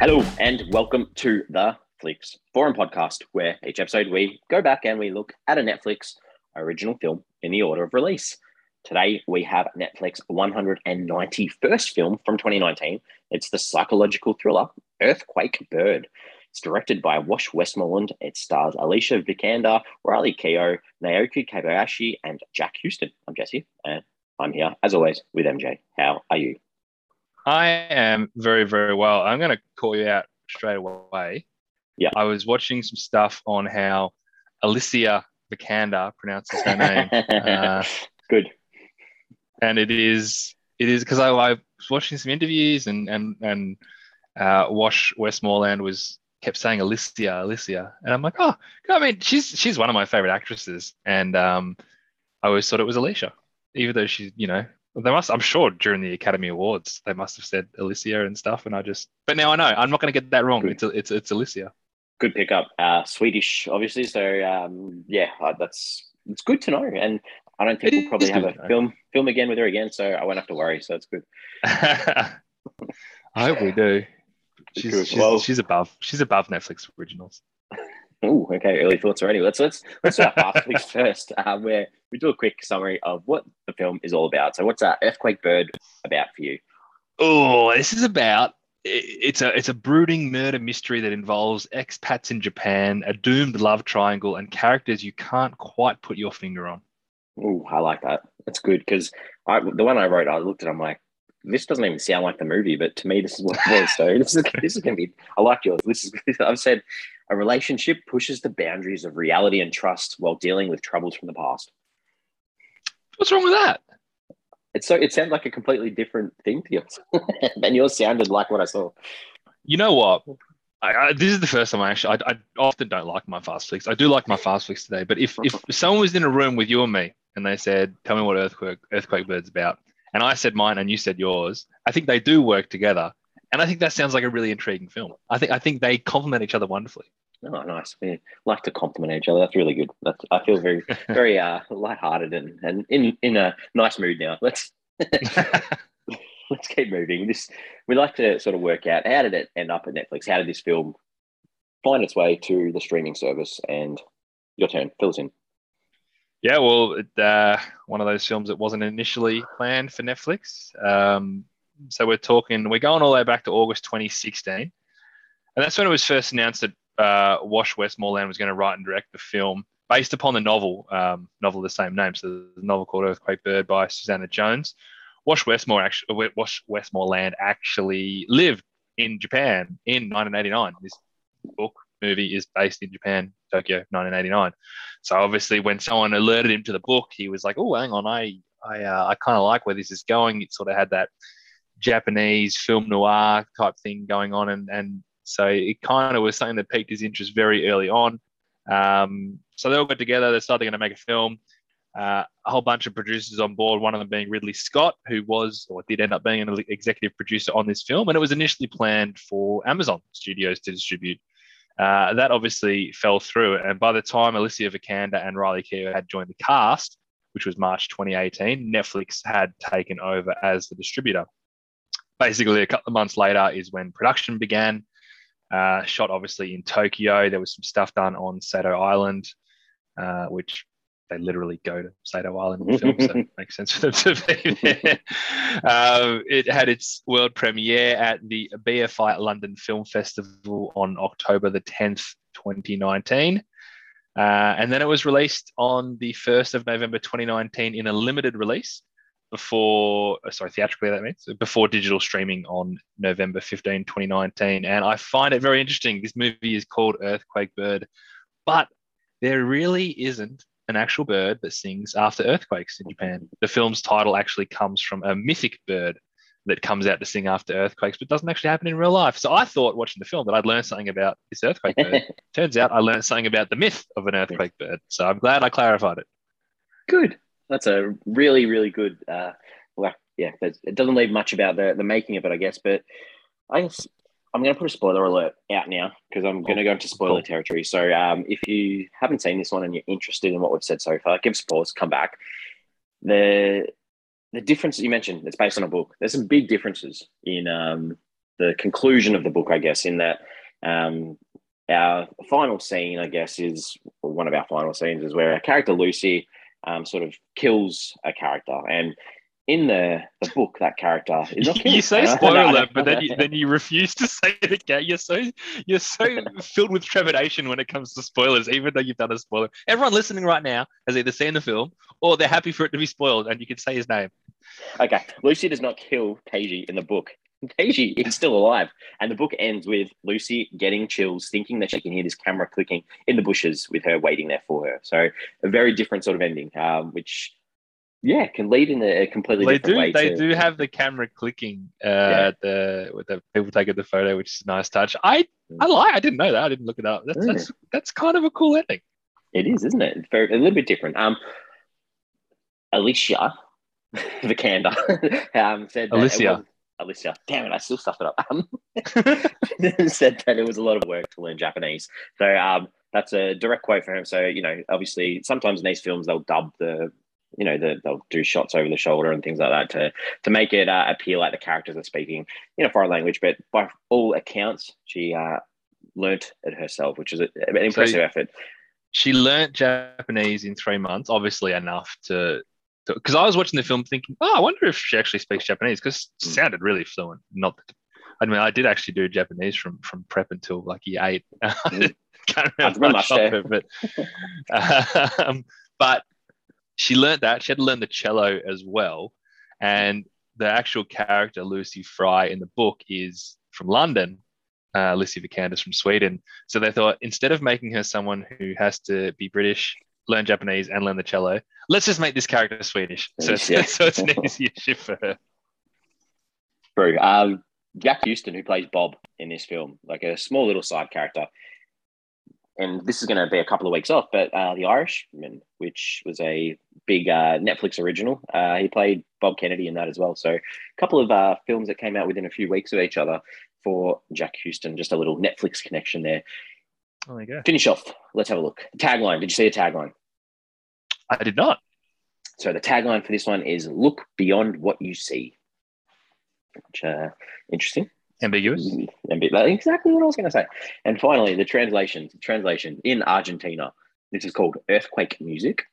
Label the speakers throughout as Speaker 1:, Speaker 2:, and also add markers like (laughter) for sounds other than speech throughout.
Speaker 1: Hello, and welcome to the Flix Forum podcast, where each episode we go back and we look at a Netflix original film in the order of release. Today we have Netflix 191st film from 2019. It's the psychological thriller Earthquake Bird. It's directed by Wash Westmoreland. It stars Alicia Vikander, Riley Keough, Naoki Kobayashi, and Jack Huston. I'm Jesse, and I'm here as always with MJ. How are you?
Speaker 2: I am very, very well. I'm going to call you out straight away.
Speaker 1: Yeah.
Speaker 2: I was watching some stuff on how Alicia Vikander pronounces her name. (laughs) uh,
Speaker 1: Good.
Speaker 2: and it is, it is because I, I was watching some interviews and, and, and uh, Wash Westmoreland was kept saying Alicia, Alicia. And I'm like, oh, I mean, she's, she's one of my favorite actresses. And um, I always thought it was Alicia, even though she, you know, they must, I'm sure during the Academy Awards, they must have said Alicia and stuff. And I just, but now I know I'm not going to get that wrong. It's, it's, it's Alicia.
Speaker 1: Good pickup. Uh, Swedish, obviously. So um, yeah, uh, that's it's good to know. And I don't think
Speaker 2: It
Speaker 1: we'll probably have a
Speaker 2: know.
Speaker 1: film film again with her again. So I won't have to worry. So it's good. (laughs)
Speaker 2: I hope we do. (laughs) She's, she's,
Speaker 1: Well-
Speaker 2: she's above, she's above Netflix originals.
Speaker 1: Oh, okay. Early thoughts already. Let's let's let's start fast (laughs) weeks first, uh, where we do a quick summary of what the film is all about. So, what's that Earthquake Bird about for you?
Speaker 2: Oh, this is about it's a it's a brooding murder mystery that involves expats in Japan, a doomed love triangle, and characters you can't quite put your finger on.
Speaker 1: Oh, I like that. That's good because I the one I wrote, I looked at. I'm like, this doesn't even sound like the movie, but to me, this is what it was. So this is this is gonna be. I like yours. This is. (laughs) I've said a relationship pushes the boundaries of reality and trust while dealing with troubles from the past.
Speaker 2: What's wrong with that?
Speaker 1: It's so it sounds like a completely different thing to yours, (laughs) and yours sounded like what I saw.
Speaker 2: You know what? I, I, this is the first time I actually. I, I often don't like my fast flicks. I do like my fast flicks today, but if if someone was in a room with you and me and they said, "Tell me what earthquake earthquake bird's about," and I said mine and you said yours, I think they do work together, and I think that sounds like a really intriguing film. I think I think they complement each other wonderfully.
Speaker 1: Oh, nice. We like to compliment each other. That's really good. That's, I feel very, (laughs) very uh, lighthearted and, and in, in a nice mood now. Let's (laughs) let's keep moving. This we like to sort of work out how did it end up at Netflix? How did this film find its way to the streaming service? And your turn. Fill us in.
Speaker 2: Yeah, well, it, uh, one of those films that wasn't initially planned for Netflix. Um, so we're talking, we're going all the way back to August 2016. And that's when it was first announced that uh, Wash Westmoreland was going to write and direct the film based upon the novel, um, novel of the same name. So the novel called Earthquake Bird by Susanna Jones. Wash Westmore actually, Wash Westmoreland actually lived in Japan in 1989. This book movie is based in Japan, Tokyo, 1989. So obviously, when someone alerted him to the book, he was like, "Oh, hang on, I I uh, I kind of like where this is going." It sort of had that Japanese film noir type thing going on, and and so it kind of was something that piqued his interest very early on. Um, so they all got together. They started going to make a film. Uh, a whole bunch of producers on board. One of them being Ridley Scott, who was or did end up being an executive producer on this film, and it was initially planned for Amazon Studios to distribute. Uh, that obviously fell through. And by the time Alicia Vikander and Riley Keough had joined the cast, which was March 2018, Netflix had taken over as the distributor. Basically, a couple of months later is when production began. Uh, shot obviously in Tokyo. There was some stuff done on Sado Island, uh, which they literally go to Sado Island in film, so it (laughs) makes sense for them to be there. Um, it had its world premiere at the BFI London Film Festival on October the 10th, 2019. Uh, and then it was released on the 1st of November 2019 in a limited release before, uh, sorry, theatrically, that means before digital streaming on November 15, 2019. And I find it very interesting. This movie is called Earthquake Bird, but there really isn't an actual bird that sings after earthquakes in Japan. The film's title actually comes from a mythic bird that comes out to sing after earthquakes, but doesn't actually happen in real life. So I thought watching the film that I'd learn something about this earthquake bird. (laughs) Turns out I learned something about the myth of an earthquake bird. So I'm glad I clarified it.
Speaker 1: Good. That's a really, really good. Uh, well, yeah, it doesn't leave much about the, the making of it, I guess. But I guess I'm going to put a spoiler alert out now because I'm going to go into spoiler territory. So um, if you haven't seen this one and you're interested in what we've said so far, give us a pause, come back. The the difference that you mentioned, it's based on a book. There's some big differences in um, the conclusion of the book, I guess, in that um, our final scene, I guess, is one of our final scenes is where our character Lucy um, sort of kills a character, and in the, the book, that character is not (laughs) killed.
Speaker 2: You say (laughs) spoiler alert, but then you, then you refuse to (laughs) say it again. You're so you're so filled with trepidation when it comes to spoilers, even though you've done a spoiler. Everyone listening right now has either seen the film or they're happy for it to be spoiled, and you can say his name.
Speaker 1: Okay, Lucy does not kill Keiji in the book. Keiji is still alive, and the book ends with Lucy getting chills, thinking that she can hear this camera clicking in the bushes with her waiting there for her. So a very different sort of ending, um, which yeah, can lead in a completely
Speaker 2: they
Speaker 1: different
Speaker 2: do,
Speaker 1: way.
Speaker 2: They
Speaker 1: to,
Speaker 2: do have the camera clicking uh,
Speaker 1: Yeah.
Speaker 2: at the with the people taking the photo, which is a nice touch. I I
Speaker 1: Mm.
Speaker 2: like. I didn't know that. I didn't look it up. That's
Speaker 1: Mm.
Speaker 2: that's that's kind of a cool ending.
Speaker 1: It is, isn't it? It's very a little bit different. Um, Alicia (laughs) Vikander (laughs) um, said
Speaker 2: Alicia.
Speaker 1: Alicia, damn it, I still stuffed it up. (laughs) (laughs) Um, said that it was a lot of work to learn Japanese. So um, that's a direct quote from him. So you know, obviously, sometimes in these films they'll dub the, you know, the, they'll do shots over the shoulder and things like that to to make it uh, appear like the characters are speaking in a foreign language. But by all accounts, she uh, learnt it herself, which is an impressive effort.
Speaker 2: she learnt Japanese in three months, obviously enough to. Because I was watching the film thinking, oh, I wonder if she actually speaks Japanese because it
Speaker 1: Mm.
Speaker 2: sounded really fluent. Not, that, I mean, I did actually do Japanese from from prep until like year eight. (laughs)
Speaker 1: Mm.
Speaker 2: Can't remember much of it, but (laughs) um, but she learned that. She had to learn the cello as well, and the actual character Lucy Fly in the book is from London. Uh, Lucy Vikander's from Sweden. So they thought instead of making her someone who has to be British, learn Japanese, and learn the cello, let's just make this character Swedish. So, it's-
Speaker 1: Yeah. (laughs)
Speaker 2: so it's an easier shift for her.
Speaker 1: True. Um, Jack Huston, who plays Bob in this film, like a small little side character. And this is going to be a couple of weeks off, but uh, The Irishman, which was a big uh, Netflix original, uh, he played Bob Kennedy in that as well. So a couple of uh, films that came out within a few weeks of each other for Jack Huston. Just a little Netflix connection there.
Speaker 2: Oh, there you go.
Speaker 1: Finish off. Let's have a look. Tagline. Did you see the tagline?
Speaker 2: I did not.
Speaker 1: So the tagline for this one is "Look beyond what you see." Which uh, interesting.
Speaker 2: Ambiguous.
Speaker 1: Be- that's exactly what I was going to say. And finally, the translation. Translation in Argentina, this is called earthquake music.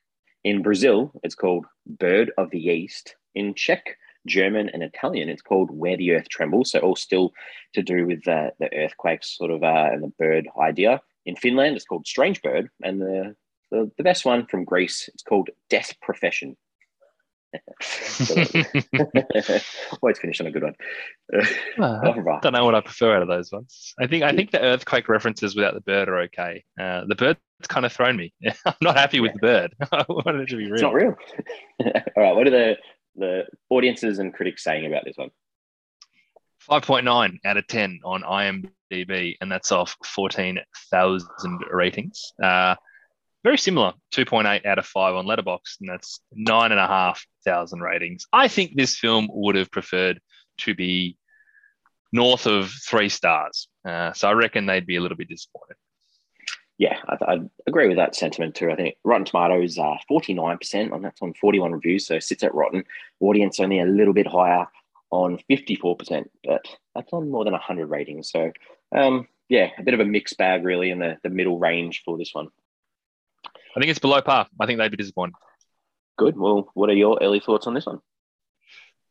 Speaker 1: In Brazil, it's called bird of the east. In Czech, German, and Italian, it's called where the earth trembles. So all still to do with the, the earthquakes, sort of, uh, and the bird idea. In Finland, it's called strange bird, and the the, the best one from Greece, it's called death profession. (laughs) Always finish on a good one. (laughs)
Speaker 2: I don't know what I prefer out of those ones. I think I think the earthquake references without the bird are okay. Uh, the bird's kind of thrown me. (laughs) I'm not happy with the bird. I wanted it to be real.
Speaker 1: It's not real. All right. What are the the audiences and critics saying about this one?
Speaker 2: 5.9 out of 10 on IMDb, and that's off 14,000 ratings. Uh, very similar, 2.8 out of 5 on Letterboxd and that's 9,500 ratings. I think this film would have preferred to be north of three stars. Uh, so I reckon they'd be a little bit disappointed.
Speaker 1: Yeah, I, I agree with that sentiment too. I think Rotten Tomatoes are forty nine percent on that's on forty one reviews, so sits at Rotten. Audience only a little bit higher on fifty four percent, but that's on more than hundred ratings. So um, yeah, a bit of a mixed bag really in the the middle range for this one.
Speaker 2: I think it's below par. I think they'd be disappointed.
Speaker 1: Good. Well, what are your early thoughts on this one?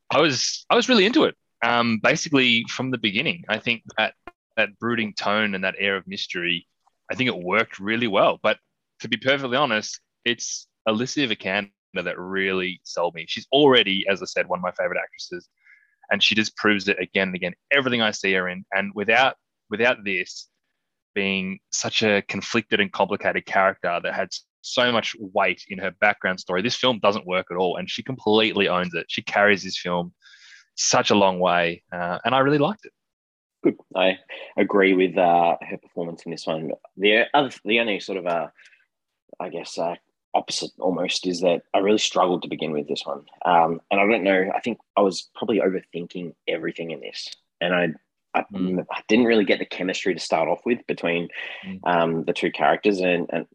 Speaker 2: I was I was really into it. Um, basically from the beginning, I think that that brooding tone and that air of mystery, I think it worked really well. But to be perfectly honest, it's Alicia Vikander that really sold me. She's already, as I said, one of my favorite actresses, and she just proves it again and again. Everything I see her in, and without without this being such a conflicted and complicated character that had so much weight in her background story. This film doesn't work at all, and she completely owns it. She carries this film such a long way, uh, and I really liked it.
Speaker 1: Good. I agree with uh, her performance in this one. The other, the only sort of, uh, I guess, uh, opposite almost is that I really struggled to begin with this one, um, and I don't know. I think I was probably overthinking everything in this, and I. I,
Speaker 2: Mm.
Speaker 1: I didn't really get the chemistry to start off with between
Speaker 2: Mm.
Speaker 1: um, the two characters, and, and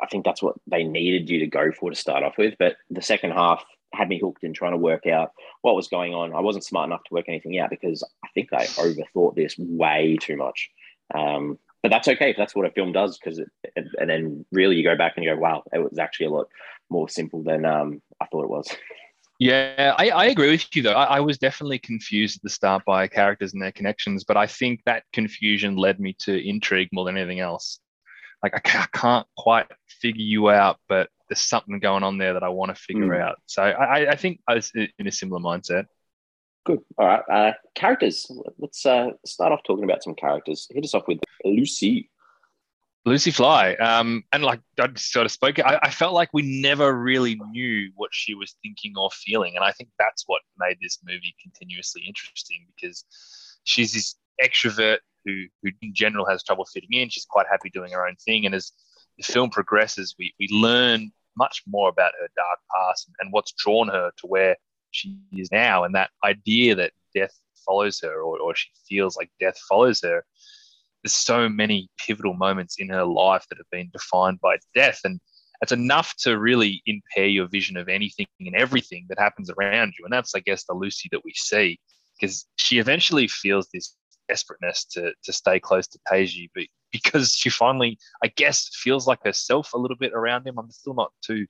Speaker 1: I think that's what they needed you to go for to start off with. But the second half had me hooked in trying to work out what was going on. I wasn't smart enough to work anything out because I think I overthought this way too much. Um, but that's okay if that's what a film does because and then really you go back and you go wow it was actually a lot more simple than um, i thought it was (laughs)
Speaker 2: yeah I, I agree with you though I, I, was definitely confused at the start by characters and their connections but i think that confusion led me to intrigue more than anything else like i can't, I can't quite figure you out but there's something going on there that i want to figure mm. out so I, I think i was in a similar mindset
Speaker 1: Good. All right. Uh, characters. Let's uh, start off talking about some characters. Hit us off with Lucy.
Speaker 2: Lucy Fly. Um, and like I sort of spoke, I, I, felt like we never really knew what she was thinking or feeling. And I think that's what made this movie continuously interesting because she's this extrovert who, who in general has trouble fitting in. She's quite happy doing her own thing. And as the film progresses, we, we learn much more about her dark past and what's drawn her to where she is now and that idea that death follows her or, or she feels like death follows her there's so many pivotal moments in her life that have been defined by death and it's enough to really impair your vision of anything and everything that happens around you and that's i guess the lucy that we see because she eventually feels this desperateness to, to stay close to Taiji, but (laughs) because she finally, I guess, feels like herself a little bit around him. I'm still not too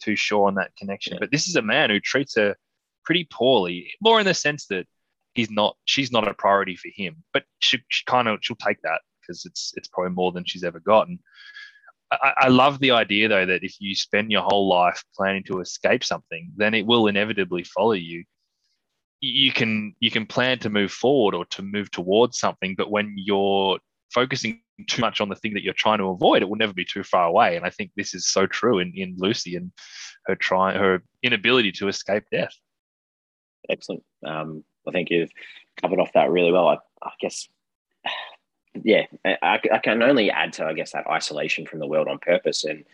Speaker 2: too sure on that connection. Yeah. But this is a man who treats her pretty poorly, more in the sense that he's not, she's not a priority for him, but she, she kind of, she'll take that because it's, it's probably more than she's ever gotten. I, I love the idea though that if you spend your whole life planning to escape something, then it will inevitably follow you. You can you can plan to move forward or to move towards something, but when you're focusing too much on the thing that you're trying to avoid, it will never be too far away. And I think this is so true in, in Lucy and her trying her inability to escape death
Speaker 1: excellent. Um, I think you've covered off that really well. I, I guess, yeah, I, I, can only add to, I guess, that isolation from the world on purpose and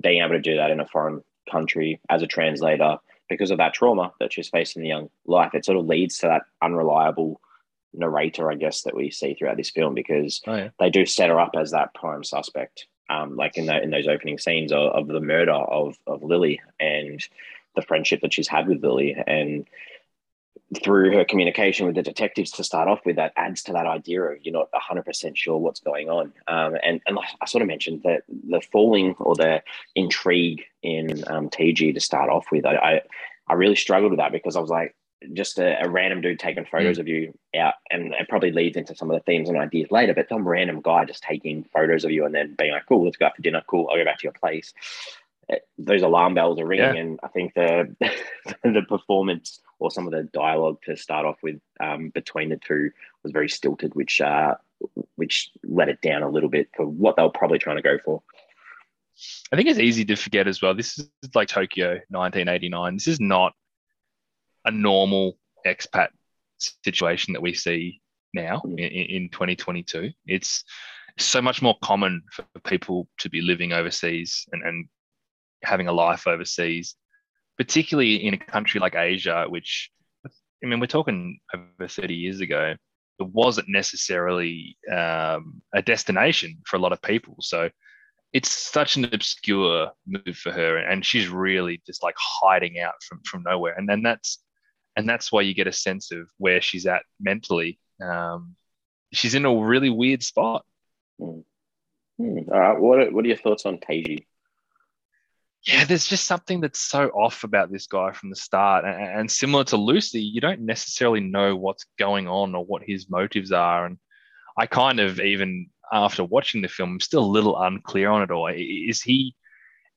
Speaker 1: being able to do that in a foreign country as a translator because of that trauma that she's faced in the young life. It sort of leads to that unreliable narrator, I guess, that we see throughout this film because oh, yeah. they do set her up as that prime suspect. Um, like in the, in those opening scenes of, of the murder of, of Lily and the friendship that she's had with Lily and through her communication with the detectives to start off with, that adds to that idea of you're not 100% sure what's going on. Um, and, and I sort of mentioned that the falling or the intrigue in um, Taiji to start off with, I, I, I, really struggled with that because I was like, just a, a random dude taking photos mm. of you out, and it probably leads into some of the themes and ideas later. But some random guy just taking photos of you and then being like, "Cool, let's go out for dinner. Cool, I'll go back to your place." those alarm bells are ringing, yeah. and I think the (laughs) the performance or some of the dialogue to start off with um, between the two was very stilted, which uh, which let it down a little bit for what they were probably trying to go for.
Speaker 2: I think it's easy to forget as well. This is like Tokyo 1989. This is not a normal expat situation that we see now mm. in, in 2022. It's so much more common for people to be living overseas and, and having a life overseas, particularly in a country like Asia, which I mean, we're talking over 30 years ago, it wasn't necessarily um, a destination for a lot of people. So it's such an obscure move for her, and she's really just like hiding out from from nowhere. And then that's and that's why you get a sense of where she's at mentally. Um, she's in a really weird spot.
Speaker 1: Mm. Mm. All right, what are, what are your thoughts on Taiji?
Speaker 2: Yeah, there's just something that's so off about this guy from the start. And, and, similar to Lucy, you don't necessarily know what's going on or what his motives are. And I kind of even after watching the film, I'm still a little unclear on it all. Is he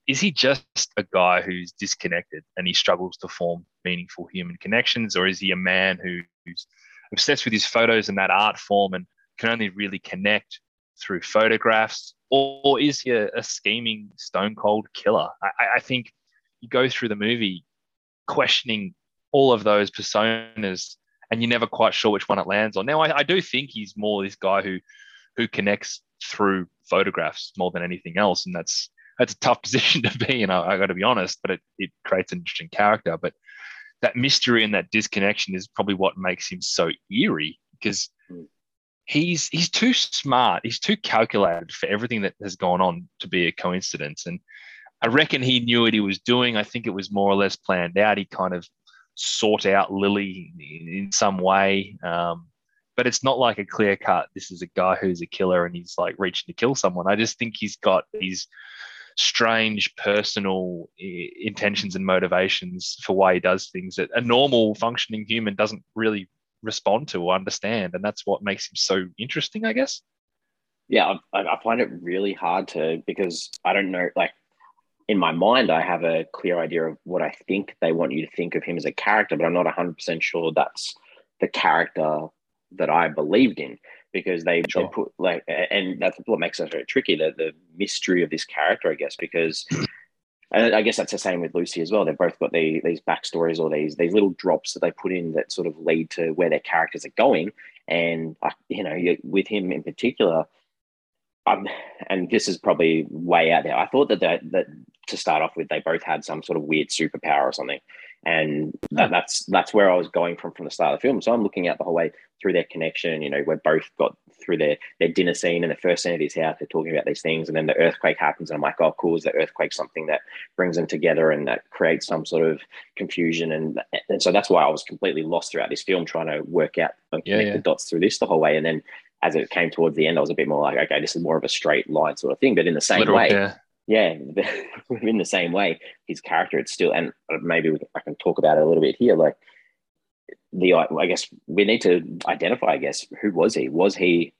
Speaker 2: is he just a guy who's disconnected and he struggles to form meaningful human connections, or is he a man who's obsessed with his photos and that art form and can only really connect through photographs or is he a, a scheming stone cold killer? I, I, think you go through the movie questioning all of those personas, and you're never quite sure which one it lands on. Now, I, I do think he's more this guy who who connects through photographs more than anything else, and that's that's a tough (laughs) position to be in. I, I got to be honest, but it, it creates an interesting character. But that mystery and that disconnection is probably what makes him so eerie because he's he's too smart. He's too calculated for everything that has gone on to be a coincidence. And I reckon he knew what he was doing. I think it was more or less planned out. He kind of sought out Lily in, some way. Um, but it's not like a clear cut. This is a guy who's a killer and he's like reaching to kill someone. I just think he's got these strange personal intentions and motivations for why he does things that a normal functioning human doesn't really respond to or understand. And that's what makes him so interesting, I guess.
Speaker 1: Yeah, I, I find it really hard to because I don't know, like in my mind, I have a clear idea of what I think they want you to think of him as a character, but I'm not 100% sure that's the character that I believed in because they, sure. they put like, and that's what makes it very tricky the, the mystery of this character, I guess, because. (clears throat) And I guess that's the same with Lucy as well. They've both got the, these backstories or these these little drops that they put in that sort of lead to where their characters are going. And you know, with him in particular, um, and this is probably way out there. I thought that that to start off with, they both had some sort of weird superpower or something, and that, that's that's where I was going from from the start of the film. So I'm looking out the whole way through their connection. You know, we're both got through their their dinner scene and the first scene of his house. They're talking about these things, and then the earthquake happens, and I'm like, oh, cool. Is the earthquake something that brings them together and that creates some sort of confusion? And and so that's why I was completely lost throughout this film, trying to work out and connect yeah, yeah. the dots through this the whole way, and then as it came towards the end, I was a bit more like, okay, this is more of a straight line sort of thing. But in the same Literal, way, yeah, yeah (laughs) in the same way, his character, it's still, and maybe we, I can talk about it a little bit here. Like the, I guess we need to identify, I guess, who was he? Was he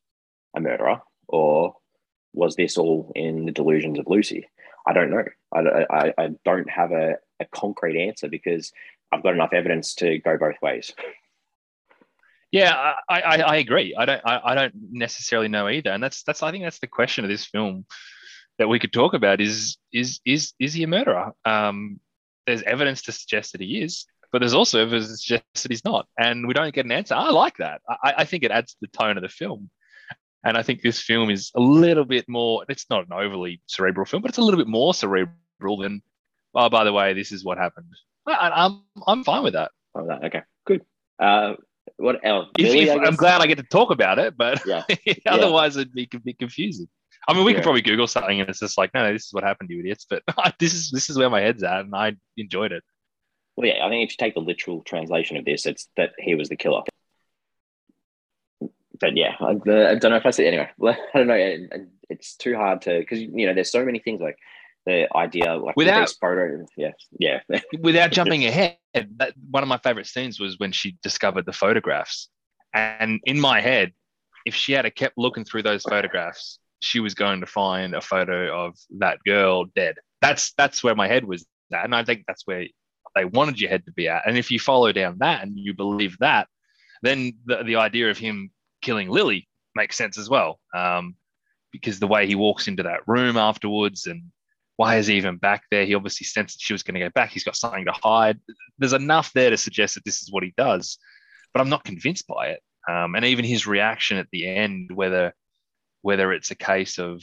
Speaker 1: a murderer or was this all in the delusions of Lucy? I don't know. I, I, I don't have a, a concrete answer because I've got enough evidence to go both ways.
Speaker 2: Yeah, I, I, I agree. I don't I, I don't necessarily know either, and that's that's I think that's the question of this film that we could talk about is is is is he a murderer? Um, there's evidence to suggest that he is, but there's also evidence to suggest that he's not, and we don't get an answer. I like that. I, I think it adds to the tone of the film, and I think this film is a little bit more. It's not an overly cerebral film, but it's a little bit more cerebral than. Oh, by the way, this is what happened. I, I'm I'm fine with that.
Speaker 1: Oh, okay, good. Uh, what else?
Speaker 2: If, if, I'm glad I get to talk about it, but yeah. (laughs) otherwise yeah. it'd be, be confusing. I mean, we yeah. could probably Google something and it's just like, no, no, this is what happened, you idiots. But (laughs) this is this is where my head's at, and I enjoyed it.
Speaker 1: Well, yeah, I think if you take the literal translation of this, it's that he was the killer. But yeah, I, uh, I don't know if I say anyway. (laughs) I don't know. It's too hard to because you know there's so many things like the idea like
Speaker 2: without
Speaker 1: photo yeah yeah (laughs)
Speaker 2: without jumping ahead that, one of my favorite scenes was when she discovered the photographs and in my head if she had kept looking through those photographs she was going to find a photo of that girl dead that's that's where my head was at and i think that's where they wanted your head to be at and if you follow down that and you believe that then the, the idea of him killing lily makes sense as well um, because the way he walks into that room afterwards and why is he even back there? He obviously sensed that she was going to go back. He's got something to hide. There's enough there to suggest that this is what he does, but I'm not convinced by it. Um, and even his reaction at the end, whether whether it's a case of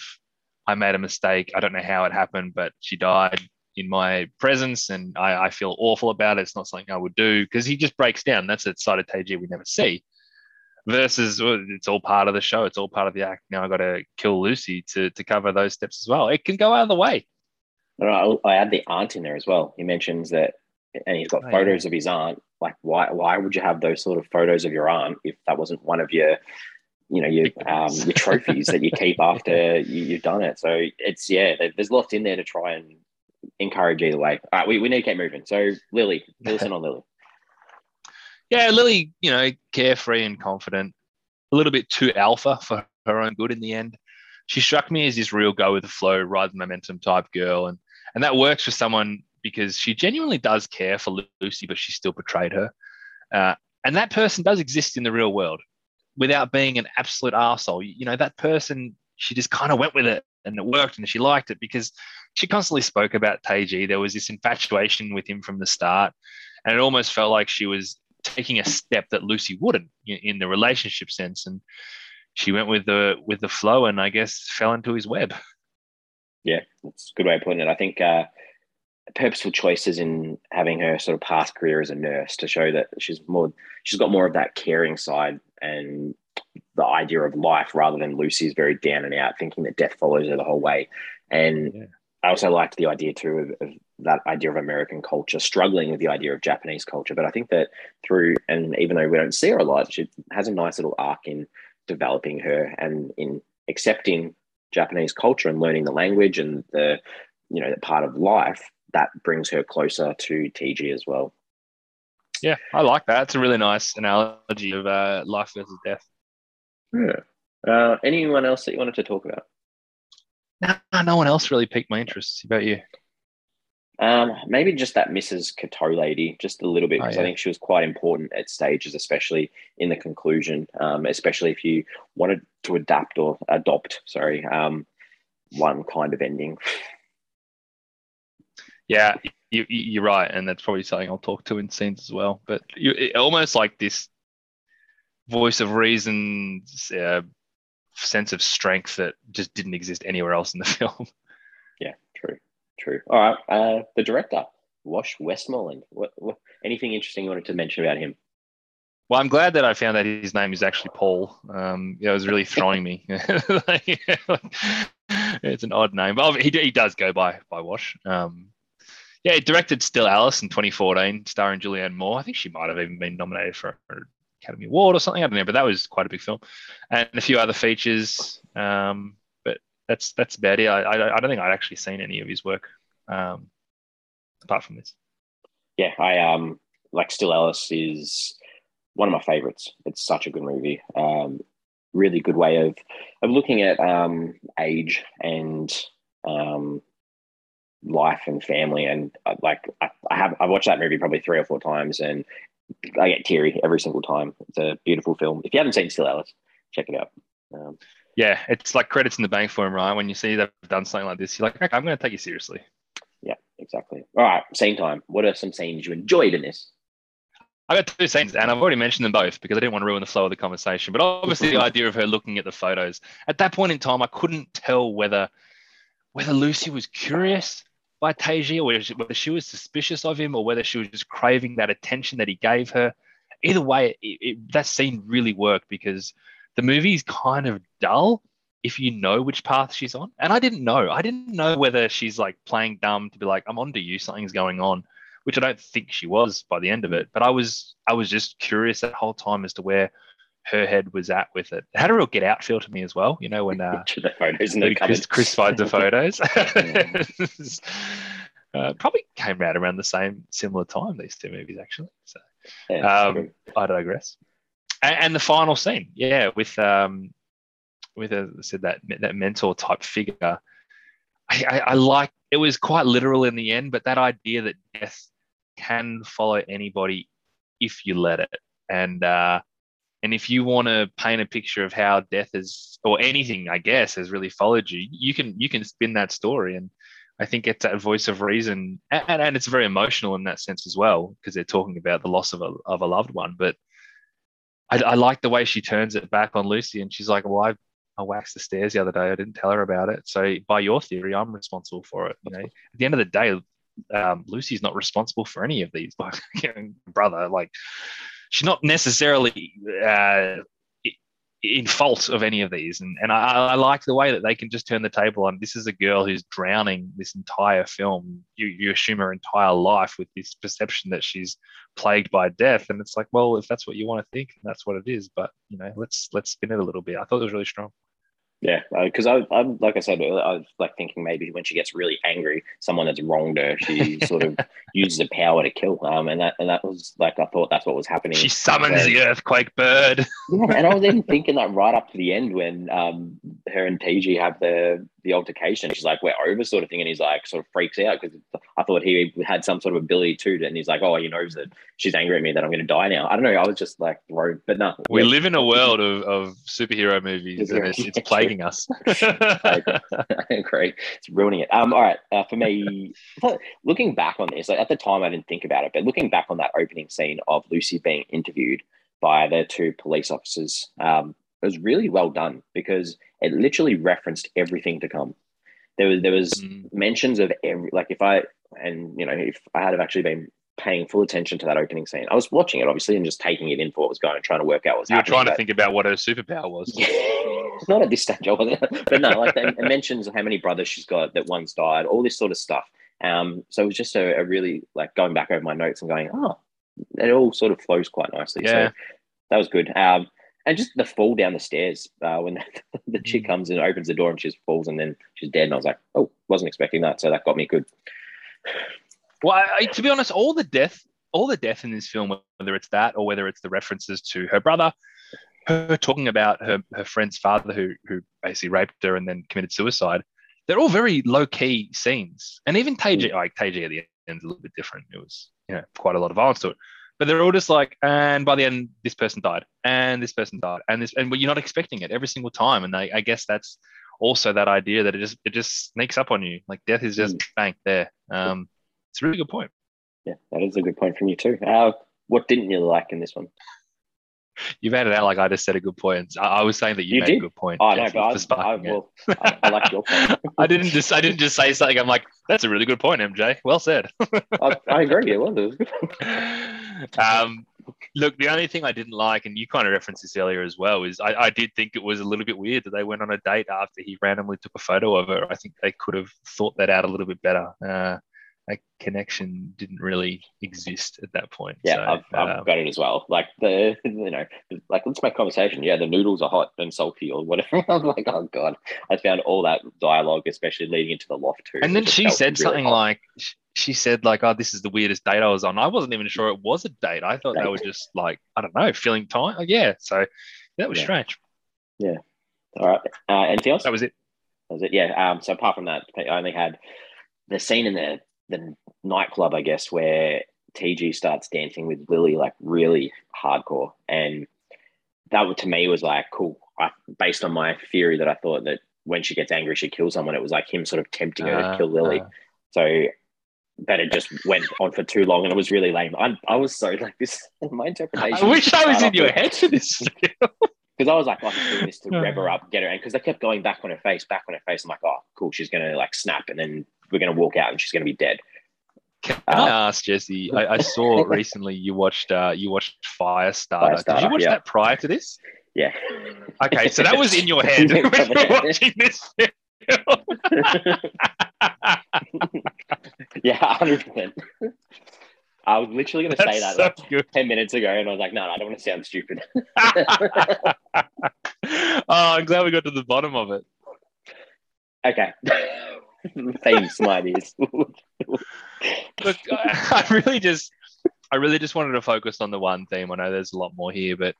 Speaker 2: I made a mistake, I don't know how it happened, but she died in my presence, and I, I feel awful about it. It's not something I would do because he just breaks down. That's a side of Taiji we never see. Versus, well, it's all part of the show. It's all part of the act. Now I got to kill Lucy to to cover those steps as well. It can go out of the way.
Speaker 1: I, I add the aunt in there as well. He mentions that, and he's got oh, photos yeah. of his aunt. Like, why why would you have those sort of photos of your aunt if that wasn't one of your, you know, your um, your trophies that you keep (laughs) after you, have done it? So it's yeah, there's lots in there to try and encourage either way. All right, we, we need to keep moving. So Lily, listen on Lily. (laughs)
Speaker 2: Yeah, Lily, you know, carefree and confident, a little bit too alpha for her own good in the end. She struck me as this real go with the flow, ride the momentum type girl, and and that works for someone because she genuinely does care for Lucy, but she still betrayed her. Uh, and that person does exist in the real world without being an absolute arsehole. You, know, that person, she just kind of went with it and it worked and she liked it because she constantly spoke about Taiji. There was this infatuation with him from the start. And it almost felt like she was taking a step that Lucy wouldn't in, in the relationship sense. And she went with the with the flow and I guess fell into his web.
Speaker 1: Yeah, that's a good way of putting it. I think uh, purposeful choices in having her sort of past career as a nurse to show that she's more, she's got more of that caring side and the idea of life rather than Lucy's very down and out, thinking that death follows her the whole way. And yeah. I also liked the idea too of, of, that idea of American culture struggling with the idea of Japanese culture. But I think that through, and even though we don't see her a lot, she has a nice little arc in developing her and in accepting Japanese culture and learning the language and the, you know, the part of life that brings her closer to TG as well.
Speaker 2: Yeah, I like that. It's a really nice analogy of uh, life versus death.
Speaker 1: Yeah. Uh, anyone else that you wanted to talk about?
Speaker 2: Nah, no one else really piqued my interest. About you?
Speaker 1: Um, maybe just that Mrs. Cateau lady, just a little bit, because oh, yeah. I think she was quite important at stages, especially in the conclusion. Um, especially if you wanted to adapt or adopt, sorry, um, one kind of ending. (laughs)
Speaker 2: Yeah, you, you're right, and that's probably something I'll talk to in scenes as well. But you almost like this voice of reason, uh, sense of strength that just didn't exist anywhere else in the (laughs) film.
Speaker 1: Yeah, true, true. All right, uh, the director, Wash Westmoreland. What, what, anything interesting you wanted to mention about him?
Speaker 2: Well, I'm glad that I found that his name is actually Paul. Um, yeah, it was really throwing me. (laughs) (laughs) it's an odd name, but he, he does go by by Wash. Um, yeah, he directed Still Alice in 2014, starring Julianne Moore. I think she might have even been nominated for an Academy Award or something. I don't know, but that was quite a big film, and a few other features. Um, but that's that's about it. I, I, I don't think I'd actually seen any of his work um, apart from this.
Speaker 1: Yeah, I um like Still Alice is one of my favorites. It's such a good movie. Um, really good way of of looking at um, age and um, life and family. And uh, like I, have I have watched that movie probably three or four times, and I get teary every single time. It's a beautiful film. If you haven't seen Still Alice, check it out. Um,
Speaker 2: yeah, it's like credits in the bank for him, right? When you see they've done something like this, you're like, okay, I'm going to take you seriously.
Speaker 1: Yeah, exactly. All right, same time. What are some scenes you enjoyed in this?
Speaker 2: I got two scenes, and I've already mentioned them both because I didn't want to ruin the flow of the conversation. But obviously, the idea of her looking at the photos at that point in time, I couldn't tell whether whether Lucy was curious by Taiji, or whether she was suspicious of him, or whether she was just craving that attention that he gave her. Either way, it, it, that scene really worked because the movie is kind of dull if you know which path she's on. And I didn't know. I didn't know whether she's like playing dumb to be like, I'm onto you, something's going on, which I don't think she was by the end of it. But I was I was just curious that whole time as to where her head was at with it. it had a real get out feel to me as well. You know when uh, (laughs)
Speaker 1: the photos and
Speaker 2: the Chris, Chris finds the photos. (laughs) uh, probably came out around the same similar time. These two movies actually. So yeah, um, I digress. And, and, the final scene, yeah, with um, with as I said that that mentor type figure. I, I, I like it was quite literal in the end, but that idea that death can follow anybody if you let it. And uh, and if you want to paint a picture of how death is, or anything, I guess, has really followed you, you can you can spin that story. And I think it's that voice of reason, and, and it's very emotional in that sense as well, because they're talking about the loss of a of a loved one. But I, I like the way she turns it back on Lucy, and she's like, "Well, I I waxed the stairs the other day. I didn't tell her about it. So by your theory, I'm responsible for it. You know, at the end of the day, um, Lucy's not responsible for any of these. (laughs) Brother, like she's not necessarily uh, in fault of any of these. And, and I, I, like the way that they can just turn the table on. This is a girl who's drowning this entire film. You, you assume her entire life with this perception that she's plagued by death. And it's like, well, if that's what you want to think, that's what it is. But, you know, let's, let's spin it a little bit. I thought it was really strong.
Speaker 1: Yeah, because uh, I, I'm like I said, I was like thinking maybe when she gets really angry, someone has wronged her, she (laughs) sort of uses the power to kill. Um, and that and that was like I thought that's what was happening.
Speaker 2: She summons the earthquake bird.
Speaker 1: yeah, and I was even (laughs) thinking that right up to the end when um her and TG have the the altercation. She's like, "We're over," sort of thing, and he's like, sort of freaks out because I thought he had some sort of ability too, and he's like, "Oh, he knows that she's angry at me that I'm going to die now." I don't know. I was just like, "Bro," but no.
Speaker 2: We yeah. live in a world of, of superhero movies, and it's, (laughs) it's plaguing us. (laughs) (laughs)
Speaker 1: I agree. It's ruining it. Um, all right. Uh, for me, looking back on this, like at the time I didn't think about it, but looking back on that opening scene of Lucy being interviewed by the two police officers, um, it was really well done because it literally referenced everything to come. There was there was mm. mentions of every like if I and you know if I had have actually been paying full attention to that opening scene. I was watching it obviously and just taking it in for what was going, trying to work out what was
Speaker 2: You were
Speaker 1: happening.
Speaker 2: trying to
Speaker 1: but-
Speaker 2: think about what her superpower was. (laughs)
Speaker 1: Not at this stage, I wasn't. But no, like it mentions how many brothers she's got that one's died, all this sort of stuff. Um, so it was just a, a really like going back over my notes and going, oh, it all sort of flows quite nicely.
Speaker 2: Yeah.
Speaker 1: So that was good. Um, and just the fall down the stairs uh, when (laughs) the chick
Speaker 2: Mm.
Speaker 1: comes and opens the door and she just falls and then she's dead. And I was like, oh, wasn't expecting that. So that got me good.
Speaker 2: Well, I, to be honest, all the death, all the death in this film, whether it's that or whether it's the references to her brother, her talking about her, her friend's father who who basically raped her and then committed suicide, they're all very low key scenes. And even Teiji, like Teiji at the end, is a little bit different. It was you know quite a lot of violence to it. But they're all just like, and by the end, this person died, and this person died, and this, and you're not expecting it every single time. And they, I guess that's also that idea that it just it just sneaks up on you. Like death is just bang there. Um, it's a really good point.
Speaker 1: Yeah, that is a good point from you too. Uh, what didn't you like in this one?
Speaker 2: You've had it out like I just said a good point. I, I was saying that you,
Speaker 1: You
Speaker 2: made
Speaker 1: did?
Speaker 2: a good point.
Speaker 1: Oh no,
Speaker 2: Jeff,
Speaker 1: but
Speaker 2: for
Speaker 1: I, I, I, I like your point. (laughs)
Speaker 2: I didn't just I didn't just say something. I'm like, that's a really good point, MJ. Well said. (laughs)
Speaker 1: I, I agree. It was. It was good. (laughs)
Speaker 2: um, look, the only thing I didn't like, and you kind of referenced this earlier as well, is I, I did think it was a little bit weird that they went on a date after he randomly took a photo of her. I think they could have thought that out a little bit better. Uh, a connection didn't really exist at that point.
Speaker 1: Yeah,
Speaker 2: So,
Speaker 1: I've, I've
Speaker 2: um,
Speaker 1: got it as well. Like the, you know, like let's make conversation. Yeah, the noodles are hot and salty or whatever. (laughs) I'm like, oh god, I found all that dialogue, especially leading into the loft too.
Speaker 2: and then she said
Speaker 1: really
Speaker 2: something
Speaker 1: hot.
Speaker 2: like, she said like, "Oh, this is the weirdest date I was on." I wasn't even sure it was a date. I thought they were just like, I don't know, filling time. Like, yeah, so that was
Speaker 1: Yeah.
Speaker 2: strange. Yeah.
Speaker 1: "All right, uh, anything else?"
Speaker 2: That was it.
Speaker 1: That was it. Yeah. Um. So apart from that, I only had the scene in the the nightclub, I guess, where TG starts dancing with Lily, like really hardcore, and that to me was like cool. I, based on my theory that I thought that when she gets angry, she kills someone. It was like him sort of tempting her
Speaker 2: Uh,
Speaker 1: to kill Lily.
Speaker 2: uh,
Speaker 1: So but it just went on for too long and it was really lame. I, I was so like this. (laughs) My interpretation.
Speaker 2: I wish I was in your head for this. (laughs)
Speaker 1: because I was like, oh, he's doing this to (laughs) rev her up, get her, and because they kept going back on her face, back on her face. I'm like, oh, cool, she's gonna like snap, and then we're gonna walk out, and she's gonna be dead.
Speaker 2: Can
Speaker 1: Uh,
Speaker 2: I ask Jesse? I, I saw (laughs) recently you watched uh, you watched Firestarter. Did you watch
Speaker 1: yeah.
Speaker 2: that prior to this?
Speaker 1: Yeah.
Speaker 2: Okay, so that was in your head (laughs) when you were watching this (laughs)
Speaker 1: yeah, hundred percent. I was literally gonna say that
Speaker 2: That's
Speaker 1: like,
Speaker 2: good.
Speaker 1: ten minutes ago, and I was like, no, no I don't want to sound stupid.
Speaker 2: oh, I'm glad we got to the bottom of it.
Speaker 1: okay. (laughs) Theme smarties.
Speaker 2: Look, I, I really just, I really just wanted to focus on the one theme. I know there's a lot more here, but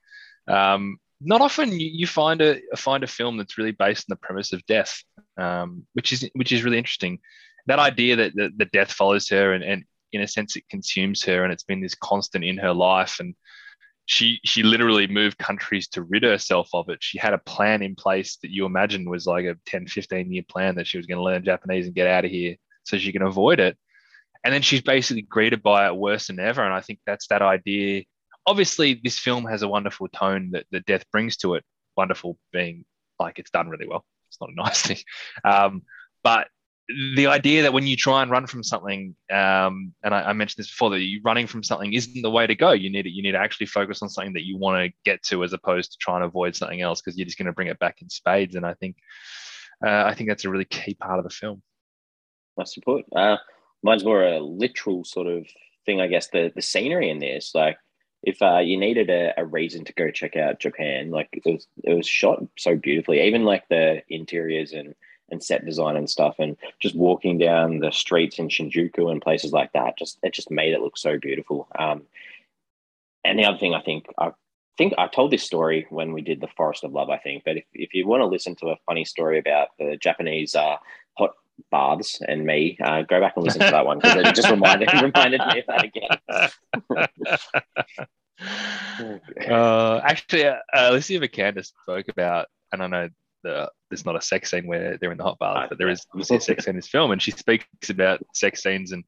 Speaker 2: um, not often you, you find a find a film that's really based on the premise of death, um, which is which is really interesting. That idea that the, the death follows her and, and in a sense it consumes her, and it's been this constant in her life, and she she literally moved countries to rid herself of it. She had a plan in place that you imagine was like a 10, 15 year plan that she was going to learn Japanese and get out of here so she can avoid it. And then she's basically greeted by it worse than ever. And I think that's that idea. Obviously, this film has a wonderful tone that, that death brings to it. Wonderful being like it's done really well. It's not a nice (laughs) thing. Um, but the idea that when you try and run from something, um, and I, I mentioned this before, that you running from something isn't the way to go. You need to, you need to actually focus on something that you want to get to, as opposed to trying to avoid something else, because you're just going to bring it back in spades. And I think, uh, I think that's a really key part of the film.
Speaker 1: Nice put. Uh, mine's more a literal sort of thing, I guess. The the scenery in this, like, if uh, you needed a, a reason to go check out Japan, like it was it was shot so beautifully. Even like the interiors and and set design and stuff, and just walking down the streets in Shinjuku and places like that, just it just made it look so beautiful. Um, and the other thing I think I think I told this story when we did the Forest of Love, I think. But if, if you want to listen to a funny story about the Japanese uh, hot baths and me, uh, go back and listen to that one because it just reminded (laughs) reminded me of that again. (laughs)
Speaker 2: uh, actually, uh, Alicia Vikander spoke about, and I know the, there's not a sex scene where they're in the hot bath, but there is obviously a sex scene in this film, and she speaks about sex scenes, and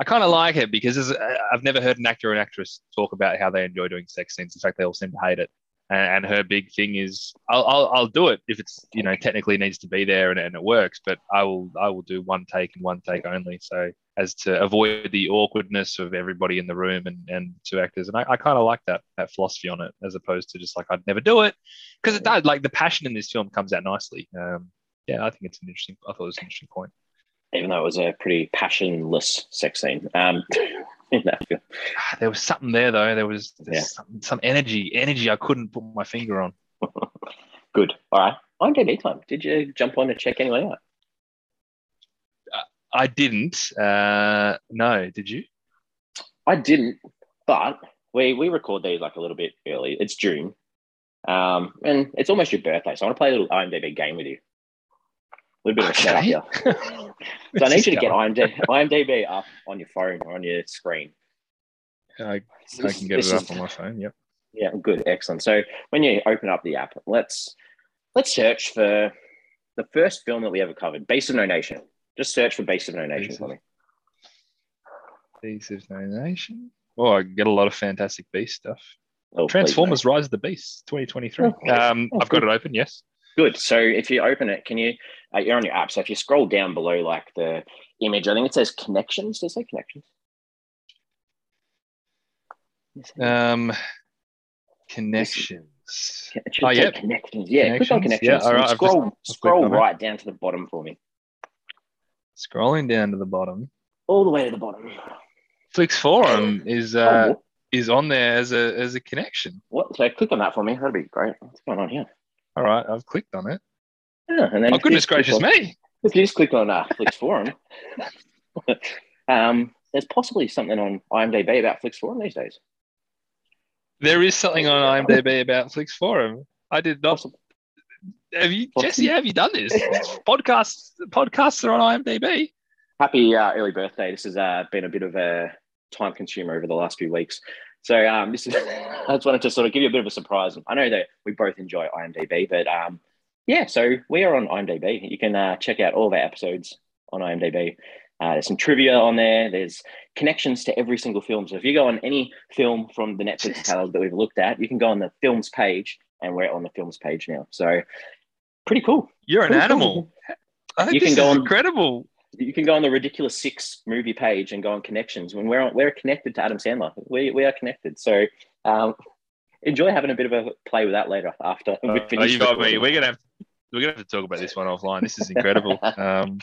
Speaker 2: I kind of like it because uh, I've never heard an actor or an actress talk about how they enjoy doing sex scenes. In fact, they all seem to hate it. And, her big thing is I'll, I'll, I'll do it if it's you know technically needs to be there and, and it works, but I will I will do one take and one take only. So as to avoid the awkwardness of everybody in the room and, and two actors. And I, I kind of like that that philosophy on it as opposed to just like I'd never do it because it does like the passion in this film comes out nicely. Um, yeah, I think it's an interesting. I thought it was an interesting point.
Speaker 1: Even though it was a pretty passionless sex scene. Um, in that film.
Speaker 2: There was something there though. There was yeah. some, some energy, energy I couldn't put my finger on. (laughs)
Speaker 1: Good. All right. IMDb time. Did you jump on to check anyone out?
Speaker 2: Uh, I didn't. Uh, no, did you?
Speaker 1: I didn't, but we we record these like a little bit early. It's June, um, and it's almost your birthday, so I want to play a little IMDb game with you. A little bit of a setup here. (laughs) so I need you to get IMDb, IMDb up on your phone or on your screen.
Speaker 2: I, I can get it up is, on my phone. Yep.
Speaker 1: Yeah, good, excellent. So when you open up the app, let's let's search for the first film that we ever covered, Beast of No Nation. Just search for Beast of No Nation for me.
Speaker 2: Beast of No Nation. Oh, I get a lot of Fantastic Beast stuff. Oh, Transformers Rise of the Beast 2023. Oh, um, oh, I've got it open, yes.
Speaker 1: Good. So if you open it, can you, uh, you're on your app. So if you scroll down below, like the image, I think it says connections. Does it say connections?
Speaker 2: Um, connections. Oh,
Speaker 1: yeah. Connections. Yeah. Connections? Click on connections. Yeah, all right. Scroll, just, scroll right down to the bottom for me.
Speaker 2: Scrolling down to the bottom.
Speaker 1: All the way to the bottom.
Speaker 2: Flix Forum is uh, oh, is on there as a as a connection.
Speaker 1: What? So click on that for me. That'd be great. What's going on here?
Speaker 2: All right, I've clicked on it.
Speaker 1: Yeah, and then
Speaker 2: oh goodness gracious
Speaker 1: on,
Speaker 2: me!
Speaker 1: If you just click on uh, Flix Forum, (laughs) um, there's possibly something on IMDb about Flix Forum these days.
Speaker 2: There is something on IMDb about Flix Forum. I did not. Have you, Jesse? Have you done this? (laughs) podcasts, podcasts are on IMDb.
Speaker 1: Happy uh, early birthday! This has uh, been a bit of a time consumer over the last few weeks. So um, this is, (laughs) I just wanted to sort of give you a bit of a surprise. I know that we both enjoy IMDb, but um, yeah, so we are on IMDb. You can uh, check out all of our episodes on IMDb. Uh, there's some trivia on there. There's connections to every single film. So if you go on any film from the Netflix (laughs) catalog that we've looked at, you can go on the films page, and we're on the films page now. So pretty cool.
Speaker 2: You're
Speaker 1: pretty
Speaker 2: an animal. Cool. you can go on incredible
Speaker 1: you can go on the ridiculous six movie page and go on connections when we're on, we're connected to Adam Sandler. We, we are connected. So um, enjoy having a bit of a play with that later after
Speaker 2: uh, we finish. Oh, you got me. We're gonna have we're gonna have to talk about this one offline. This is incredible. (laughs) um,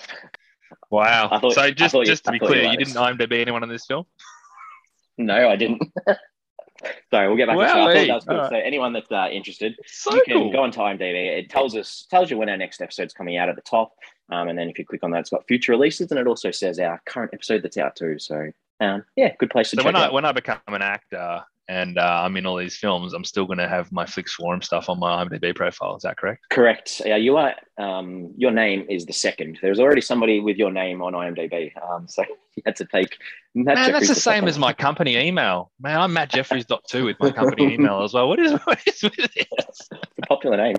Speaker 2: wow. Thought, so just just you, to be clear, you, you didn't IMDb anyone in this film?
Speaker 1: No, I didn't. (laughs) Sorry, we'll get back. Wow, to that was good. Right. So anyone that's uh, interested, so you can cool. go on to IMDb. It tells us tells you when our next episode's coming out at the top, um, and then if you click on that, it's got future releases, and it also says our current episode that's out too. So um, yeah, good place to. So
Speaker 2: when
Speaker 1: I
Speaker 2: when I become an actor and uh, I'm in all these films, I'm still going to have my Flix Forum stuff on my IMDb profile. Is that correct?
Speaker 1: Correct. Yeah, you are. Um, your name is the second. There's already somebody with your name on IMDb, um, so (laughs) you had to take.
Speaker 2: Matt Man, Jeffries that's the same as my company email. Man, I'm Matt Jeffries dot two with my company (laughs) email as well. What is (laughs) what is with this?
Speaker 1: It's a popular name.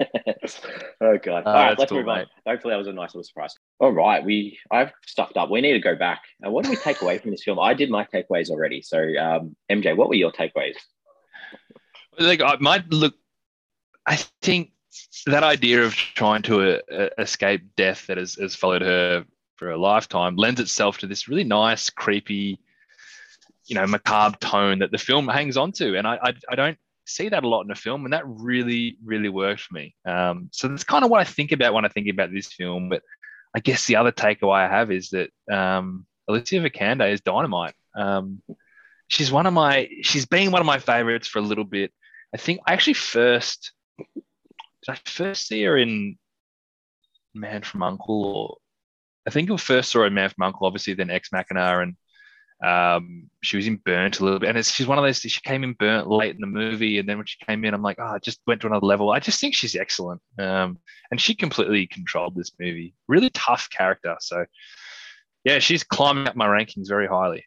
Speaker 1: (laughs) oh god! Uh, All right, let's cool, move on. Mate. Hopefully, that was a nice little surprise. All right, we I've stuffed up. We need to go back. And what do we take away from this film? I did my takeaways already. So, um, MJ, what were your takeaways?
Speaker 2: Like, I might look. I think that idea of trying to uh, escape death that has, has followed her for a lifetime lends itself to this really nice, creepy, you know, macabre tone that the film hangs on to. And I, I, I don't see that a lot in a film, and that really, really worked for me. Um, so that's kind of what I think about when I think about this film. But I guess the other takeaway I have is that um, Alicia Vikander is dynamite. Um, she's one of my, she's been one of my favorites for a little bit. I think I actually first, did I first see her in Man from Uncle, or I think I first saw her in Man from Uncle, obviously, then Ex Machina, and um, she was in Burnt a little bit, and she's one of those. She came in Burnt late in the movie, and then when she came in, I'm like, oh, I just went to another level. I just think she's excellent, um, and she completely controlled this movie. Really tough character. So, yeah, she's climbing up my rankings very highly.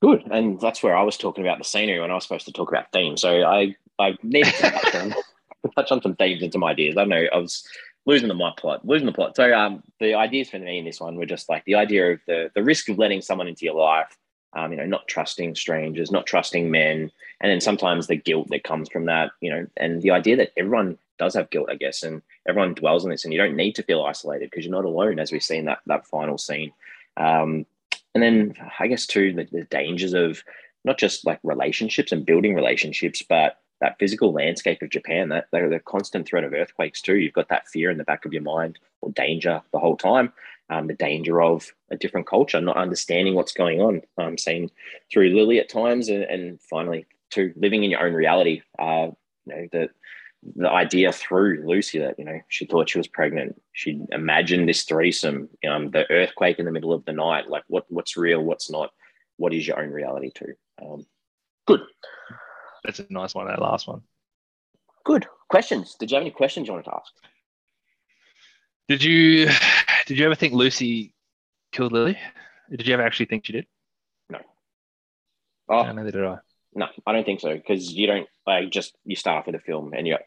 Speaker 1: Good, and that's where I was talking about the scenery when I was supposed to talk about themes. So I I needed to touch on, (laughs) touch on some themes and some ideas. I don't know I was losing the plot, losing the plot. So um, the ideas for me in this one were just like the idea of the the risk of letting someone into your life um, you know, not trusting strangers, not trusting men, and then sometimes the guilt that comes from that, you know, and the idea that everyone does have guilt, I guess, and everyone dwells on this, and you don't need to feel isolated because you're not alone, as we see in that that final scene. Um, and then I guess too the, the dangers of not just like relationships and building relationships, but that physical landscape of Japan, that the, the constant threat of earthquakes too. You've got that fear in the back of your mind or danger the whole time. Um, the danger of a different culture, not understanding what's going on. Um, seeing through Lily at times, and, and finally to living in your own reality. Uh, you know the the idea through Lucy that you know she thought she was pregnant. She imagined this threesome. Um, the earthquake in the middle of the night. Like what what's real, what's not. What is your own reality too? Um, good.
Speaker 2: That's a nice one. That last one.
Speaker 1: Good questions. Did you have any questions you wanted to ask?
Speaker 2: Did you (sighs) did you ever think Lucy killed Lily? Did you ever actually think she did?
Speaker 1: No. Oh,
Speaker 2: no, neither did I.
Speaker 1: No, I don't think so because you don't like just you start off with a film and you're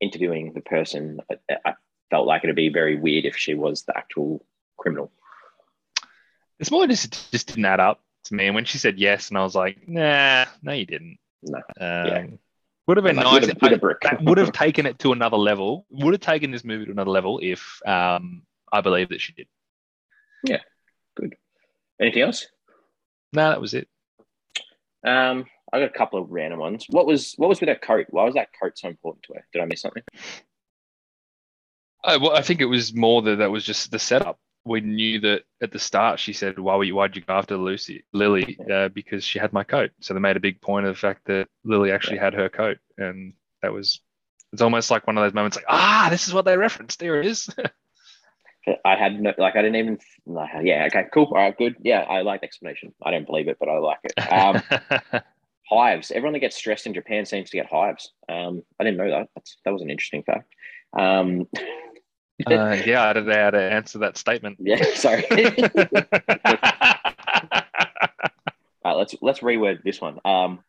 Speaker 1: interviewing the person. I, I felt like it'd be very weird if she was the actual criminal.
Speaker 2: It's more just just didn't add up to me. And when she said yes, and I was like, nah, no, you didn't.
Speaker 1: No.
Speaker 2: Um,
Speaker 1: Yeah.
Speaker 2: Would have been nice.
Speaker 1: with a- with a brick.
Speaker 2: that would have taken it to another level. Would have taken this movie to another level if um, I believe that she did. Yeah, good.
Speaker 1: Anything else?
Speaker 2: No, that was it.
Speaker 1: Um, I got a couple of random ones. What was what was with that coat? Why was that coat so important to her? Did I miss something?
Speaker 2: I, well, I think it was more that that was just the setup. We knew that at the start. She said, "Why were you? Why'd you go after Lucy, Lily? Uh, because she had my coat." So they made a big point of the fact that Lily actually had her coat, and that was. It's almost like one of those moments, like, ah, this is what they referenced. There it is. (laughs)
Speaker 1: I had no, like I didn't even like, yeah okay cool all right good yeah I like the explanation I don't believe it but I like it um, (laughs) hives everyone that gets stressed in Japan seems to get hives um, I didn't know that That's, that was an interesting fact um,
Speaker 2: uh, yeah, I don't know how to answer that statement.
Speaker 1: yeah (laughs) sorry. (laughs) All right, let's let's reword this one. Um,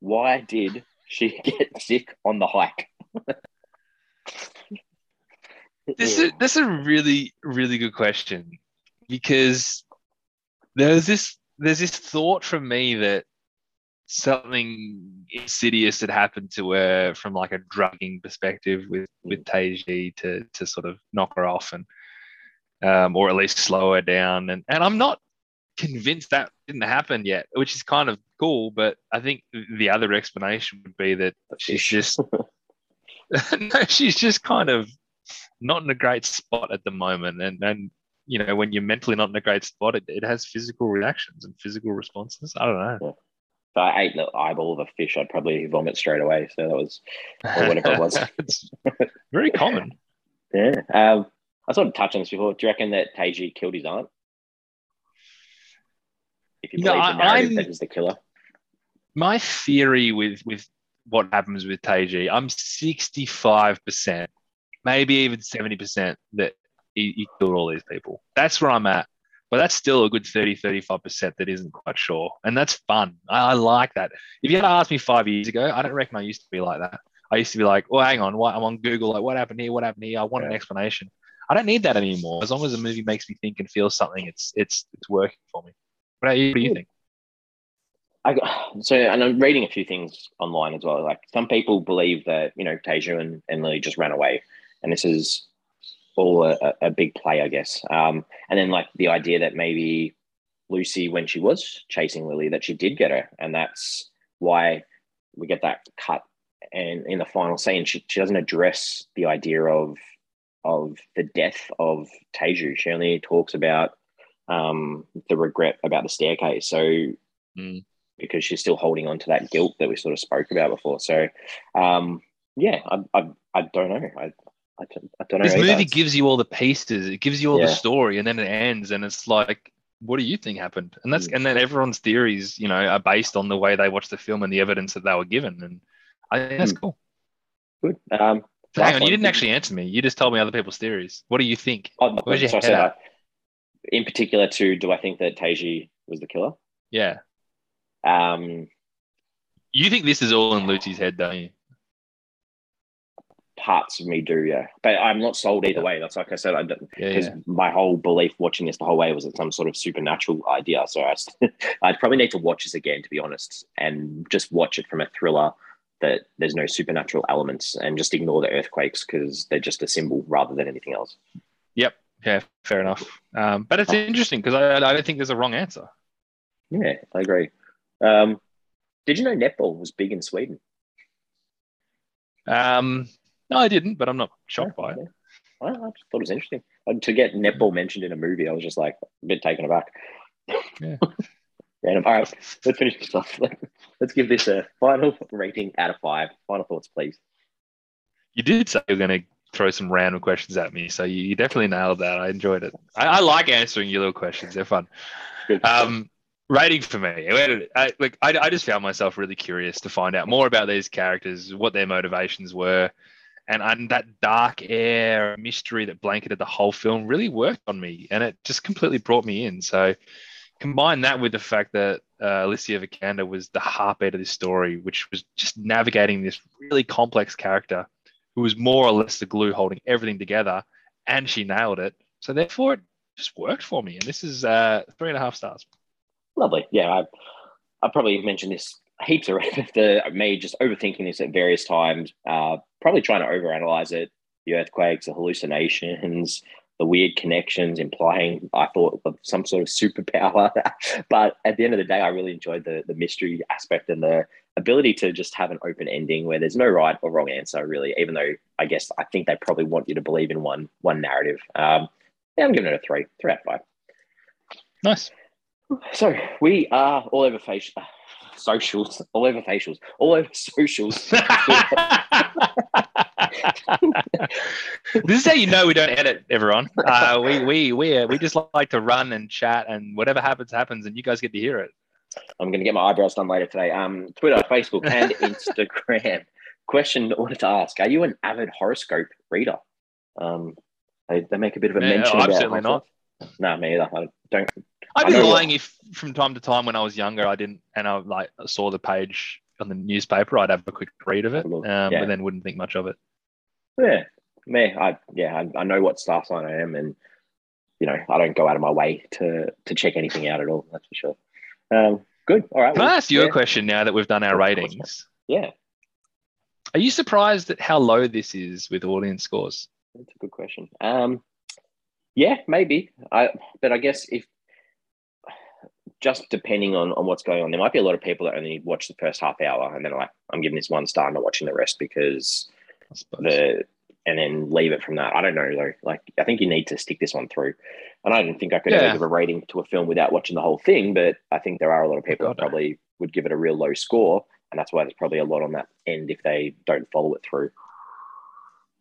Speaker 1: why did she (laughs) get sick on the hike?
Speaker 2: This is this is a really really good question because there's this there's this thought from me that something insidious had happened to her from like a drugging perspective with with Taiji to to sort of knock her off and um, or at least slow her down. And and I'm not convinced that didn't happen yet which is kind of cool but I think the other explanation would be that she's just (laughs) (laughs) no she's just kind of not in a great spot at the moment. And and you know when you're mentally not in a great spot it, it has physical reactions and physical responses. I don't know
Speaker 1: if I ate the eyeball of a fish I'd probably vomit straight away so that was or whatever it was.
Speaker 2: it's (laughs) very common (laughs)
Speaker 1: Yeah. Um, I sort of touched on this before. Do you reckon that Taiji killed his aunt? If you
Speaker 2: No,
Speaker 1: believe the narrative
Speaker 2: I'm-
Speaker 1: that he's the killer.
Speaker 2: my theory with with what happens with Taiji, I'm 65%, maybe even 70% that he, he killed all these people. That's where I'm at. But that's still a good 30, 35% that isn't quite sure. And that's fun. I, I like that. If you had asked me five years ago, I don't reckon I used to be like that. I used to be like, well, hang on, what, I'm on Google, like, what happened here? What happened here? I want an explanation. I don't need that anymore. As long as the movie makes me think and feel something, it's it's it's working for me. What, about you? what do you hmm. think?
Speaker 1: I got, so, and I'm reading a few things online as well. Like some people believe that you know Taiju and, and Lily just ran away, and this is all a, a- big play, I guess. Um, and then like the idea that maybe Lucy, when she was chasing Lily, that she did get her, and that's why we get that cut. And in the final scene, she, she doesn't address the idea of of the death of Taiju. She only talks about um, the regret about the staircase. So
Speaker 2: Mm.
Speaker 1: because she's still holding on to that guilt that we sort of spoke about before. So um, yeah, I, I, I don't know. I, I, don't- I don't know.
Speaker 2: This movie gives you all the pieces. It gives you all
Speaker 1: Yeah.
Speaker 2: the story, and then it ends, and it's like, what do you think happened? And that's
Speaker 1: Mm.
Speaker 2: and then everyone's theories, you know, are based on the way they watched the film and the evidence that they were given. And I think that's
Speaker 1: Mm.
Speaker 2: cool.
Speaker 1: good. Um,
Speaker 2: So hang on, you didn't actually answer me. You just told me other people's theories. What do you think?
Speaker 1: oh,
Speaker 2: Where's your head at?
Speaker 1: in particular, to do I think that Taiji was the killer?
Speaker 2: Yeah,
Speaker 1: Um,
Speaker 2: you think this is all in Lucy's head, don't you?
Speaker 1: Parts of me do, yeah. But I'm not sold either way. That's like I said, I don't
Speaker 2: Yeah,
Speaker 1: because
Speaker 2: yeah.
Speaker 1: my whole belief watching this the whole way was it's some sort of supernatural idea. So I, (laughs) I'd probably need to watch this again to be honest, and just watch it from a thriller that there's no supernatural elements, and just ignore the earthquakes because they're just a symbol rather than anything else.
Speaker 2: Yep. Yeah, fair enough. Um, but it's interesting because I, I don't think there's a wrong answer.
Speaker 1: Yeah, I agree. Um, did you know netball was big in Sweden?
Speaker 2: Um, no, I didn't, but I'm not shocked by it.
Speaker 1: I just thought it was interesting. And to get netball mentioned in a movie, I was just like a bit taken aback.
Speaker 2: Yeah. (laughs)
Speaker 1: Random. All right, let's finish this off. (laughs) Let's give this a final rating out of five. Final thoughts, please.
Speaker 2: You did say you were going to throw some random questions at me, so you, definitely nailed that. I enjoyed it. I, I like answering your little questions; they're fun.
Speaker 1: Good.
Speaker 2: Um, rating for me, where did it- I, like I, I just found myself really curious to find out more about these characters, what their motivations were, and, and that dark air mystery that blanketed the whole film really worked on me, and it just completely brought me in. So combine that with the fact that uh, Alicia Vikander was the heartbeat of this story, which was just navigating this really complex character who was more or less the glue holding everything together, and she nailed it. So therefore, it just worked for me, and this is uh, three and a half stars.
Speaker 1: Lovely. Yeah, I, I probably mentioned this heaps of (laughs) the me just overthinking this at various times. Uh, probably trying to overanalyze it. The earthquakes, the hallucinations, the weird connections, implying I thought of some sort of superpower. (laughs) but at the end of the day, I really enjoyed the the mystery aspect and the ability to just have an open ending where there's no right or wrong answer, really. Even though I guess I think they probably want you to believe in one one narrative. Um, yeah, I'm giving it a three, three out of five.
Speaker 2: Nice.
Speaker 1: So we are all over facial socials, all over facials, all over socials.
Speaker 2: this is how you know we don't edit, everyone. Uh, we we we uh, we just like to run and chat, and whatever happens happens, and you guys get to hear it.
Speaker 1: I'm going to get my eyebrows done later today. Um, Twitter, Facebook, and (laughs) Instagram. Question I wanted to ask: Are you an avid horoscope reader? Um, they, they make a bit of a
Speaker 2: Yeah,
Speaker 1: mention.
Speaker 2: I'm
Speaker 1: about
Speaker 2: certainly not.
Speaker 1: No, me either. I don't.
Speaker 2: I'd
Speaker 1: I
Speaker 2: be
Speaker 1: what-
Speaker 2: lying if from time to time when I was younger I didn't and I like saw the page on the newspaper, I'd have a quick read of it, um,
Speaker 1: Yeah.
Speaker 2: but then wouldn't think much of it.
Speaker 1: Yeah, me. I yeah. I, I know what star sign I am, and you know I don't go out of my way to to check anything out at all. That's for sure. Um, good. All right.
Speaker 2: Can I
Speaker 1: well,
Speaker 2: ask you
Speaker 1: yeah,
Speaker 2: a question now that we've done our ratings?
Speaker 1: Yeah,
Speaker 2: Are you surprised at how low this is with audience scores?
Speaker 1: That's a good question. Um, yeah, maybe. I but I guess if just depending on, on what's going on, there might be a lot of people that only watch the first half hour and then like, I'm giving this one star, and not watching the rest because the and then leave it from that. I don't know though. Like I think you need to stick this one through. And I don't think I could
Speaker 2: Yeah.
Speaker 1: ever give a rating to a film without watching the whole thing, but I think there are a lot of people that probably would give it a real low score. And that's why there's probably a lot on that end if they don't follow it through.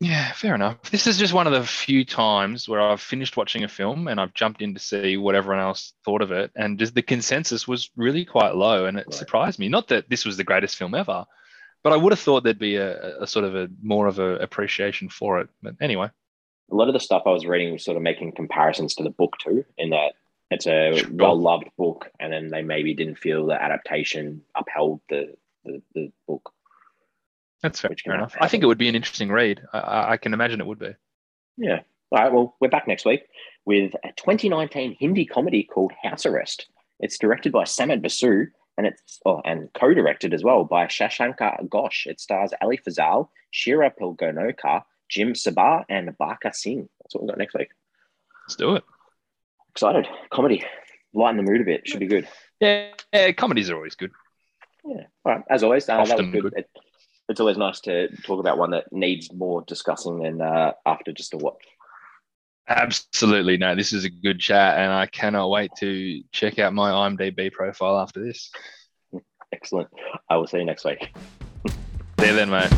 Speaker 2: Yeah, fair enough. This is just one of the few times where I've finished watching a film and I've jumped in to see what everyone else thought of it, and just the consensus was really quite low, and it
Speaker 1: Right.
Speaker 2: surprised me. Not that this was the greatest film ever, but I would have thought there'd be a, a sort of a more of a appreciation for it. But anyway,
Speaker 1: a lot of the stuff I was reading was sort of making comparisons to the book too, in that it's a
Speaker 2: Sure.
Speaker 1: well loved book, and then they maybe didn't feel the adaptation upheld the the, the book.
Speaker 2: That's fair, fair enough.
Speaker 1: happen.
Speaker 2: I think it would be an interesting read. I- I, can imagine it would be.
Speaker 1: Yeah. All right. Well, we're back next week with a 2019 Hindi comedy called House Arrest. It's directed by Samit Basu and it's oh, and co-directed as well by Shashanka Ghosh. It stars Ali Fazal, Shriya Pilgaonkar, Jim Sarbh, and Barkha Singh. That's what we've got next week.
Speaker 2: Let's do it.
Speaker 1: Excited. Comedy. Lighten the mood a bit. Should be good.
Speaker 2: Yeah, yeah comedies are always good.
Speaker 1: Yeah. All right. As always, uh, that was
Speaker 2: Often
Speaker 1: good.
Speaker 2: good.
Speaker 1: It, it's always nice to talk about one that needs more discussing than uh, after just a watch.
Speaker 2: Absolutely. No, this is a good chat, and I cannot wait to check out my IMDb profile after this. (laughs)
Speaker 1: Excellent. I will see you next week.
Speaker 2: See you then, mate.